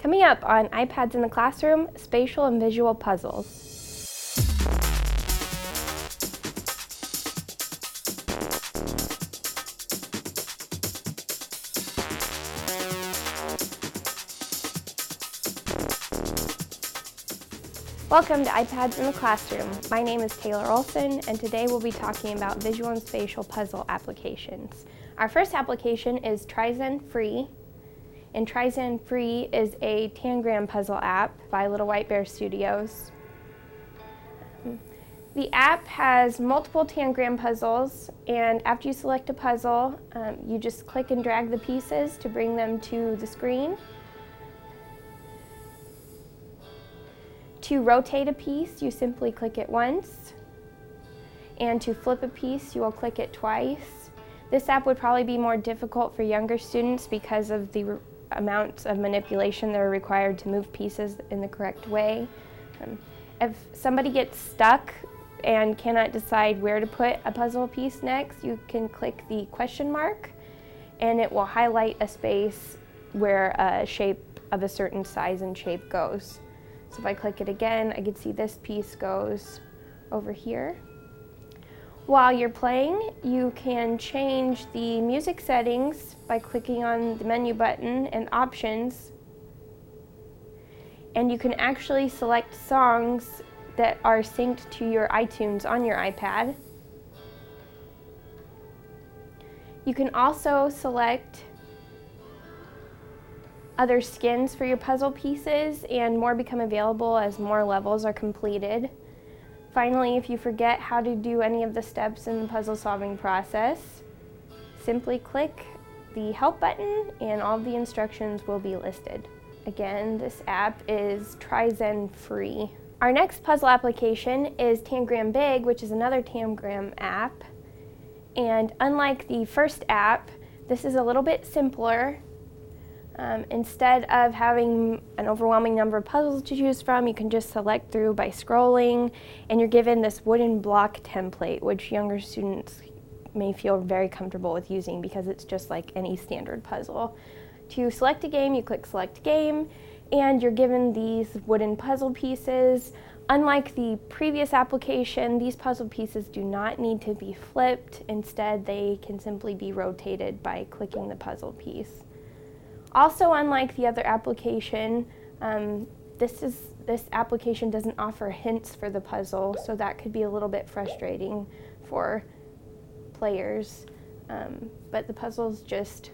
Coming up on iPads in the Classroom, spatial and visual puzzles. Welcome to iPads in the Classroom. My name is Taylor Olson, and today we'll be talking about visual and spatial puzzle applications. Our first application is Trizen Free, and Trizen Free is a Tangram puzzle app by Little White Bear Studios. The app has multiple Tangram puzzles, and after you select a puzzle, um, you just click and drag the pieces to bring them to the screen. To rotate a piece, you simply click it once. And to flip a piece, you will click it twice. This app would probably be more difficult for younger students because of the amounts of manipulation that are required to move pieces in the correct way. Um, if somebody gets stuck and cannot decide where to put a puzzle piece next, you can click the question mark and it will highlight a space where a shape of a certain size and shape goes. So if I click it again, I can see this piece goes over here. While you're playing, you can change the music settings by clicking on the menu button and options. And you can actually select songs that are synced to your iTunes on your iPad. You can also select other skins for your puzzle pieces and more become available as more levels are completed. Finally, if you forget how to do any of the steps in the puzzle solving process, simply click the help button and all the instructions will be listed. Again, this app is Trizen free. Our next puzzle application is Tangram Big, which is another Tangram app. And unlike the first app, this is a little bit simpler um, instead of having an overwhelming number of puzzles to choose from, you can just select through by scrolling, and you're given this wooden block template, which younger students may feel very comfortable with using because it's just like any standard puzzle. To select a game, you click Select Game, and you're given these wooden puzzle pieces. Unlike the previous application, these puzzle pieces do not need to be flipped. Instead, they can simply be rotated by clicking the puzzle piece. Also, unlike the other application, um, this, is, this application doesn't offer hints for the puzzle, so that could be a little bit frustrating for players. Um, but the puzzle's just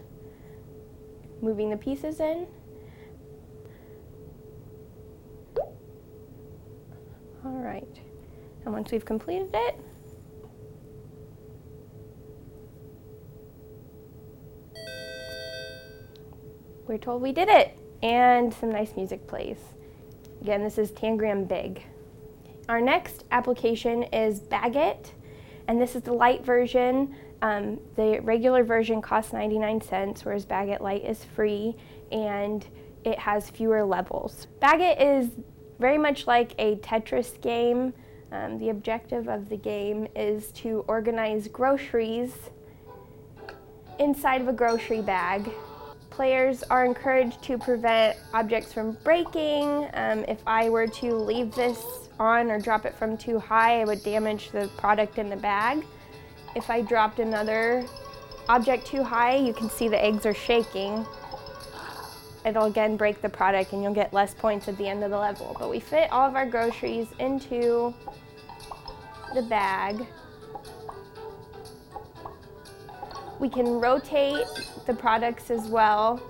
moving the pieces in. All right, and once we've completed it, we're told we did it, and some nice music plays. Again, this is Tangram Big. Our next application is Baggit, and this is the light version. Um, the regular version costs 99 cents, whereas Baggit Light is free, and it has fewer levels. Baggit is very much like a Tetris game. Um, the objective of the game is to organize groceries inside of a grocery bag Players are encouraged to prevent objects from breaking. Um, if I were to leave this on or drop it from too high, I would damage the product in the bag. If I dropped another object too high, you can see the eggs are shaking. It'll again break the product and you'll get less points at the end of the level. But we fit all of our groceries into the bag. We can rotate the products as well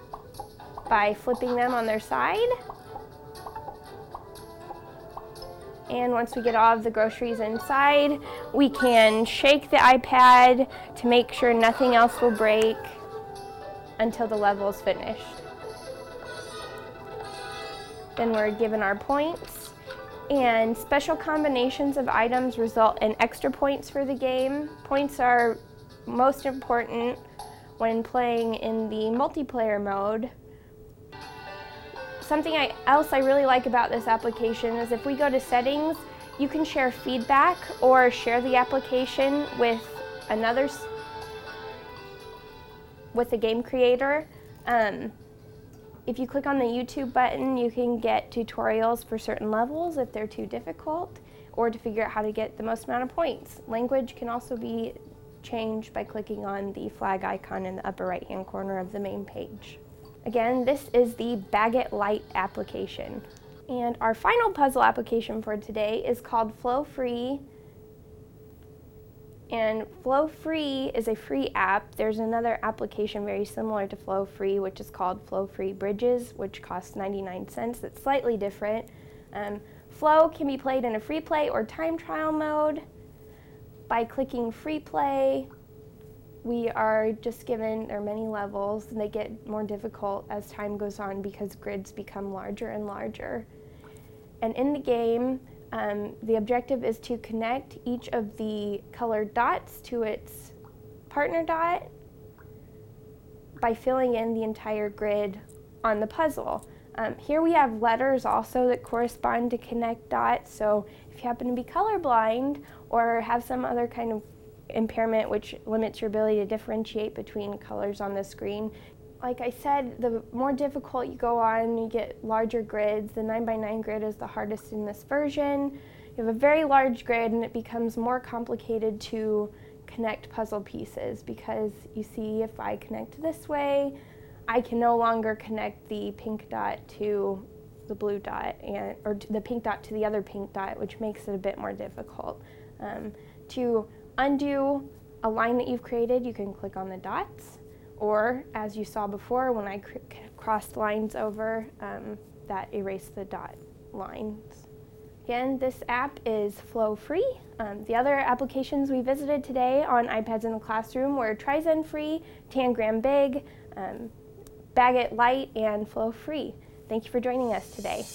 by flipping them on their side. And once we get all of the groceries inside, we can shake the iPad to make sure nothing else will break until the level is finished. Then we're given our points. And special combinations of items result in extra points for the game. Points are most important when playing in the multiplayer mode. Something I, else I really like about this application is if we go to settings, you can share feedback or share the application with another, with a game creator. Um, If you click on the YouTube button, you can get tutorials for certain levels if they're too difficult, or to figure out how to get the most amount of points. Language can also be changed by clicking on the flag icon in the upper right hand corner of the main page. Again, this is the Baggit Lite application. And our final puzzle application for today is called Flow Free. And Flow Free is a free app. There's another application very similar to Flow Free, which is called Flow Free Bridges, which costs 99 cents. It's slightly different. Um, Flow can be played in a free play or time trial mode. By clicking free play, we are just given, there are many levels, and they get more difficult as time goes on because grids become larger and larger. And in the game, um, the objective is to connect each of the colored dots to its partner dot by filling in the entire grid on the puzzle. Um, here we have letters also that correspond to connect dots, so if you happen to be colorblind or have some other kind of impairment which limits your ability to differentiate between colors on the screen, like I said, the more difficult you go on, you get larger grids. The 9x9 grid is the hardest in this version. You have a very large grid and it becomes more complicated to connect puzzle pieces because you see if I connect this way, I can no longer connect the pink dot to the blue dot and or the pink dot to the other pink dot, which makes it a bit more difficult. Um, to undo a line that you've created, you can click on the dots or as you saw before when I cr crossed lines over, um, that erased the dot lines. Again, this app is flow free. Um, the other applications we visited today on iPads in the classroom were Trizen free, Tangram Big, um, Baggit Lite, and Flow free. Thank you for joining us today.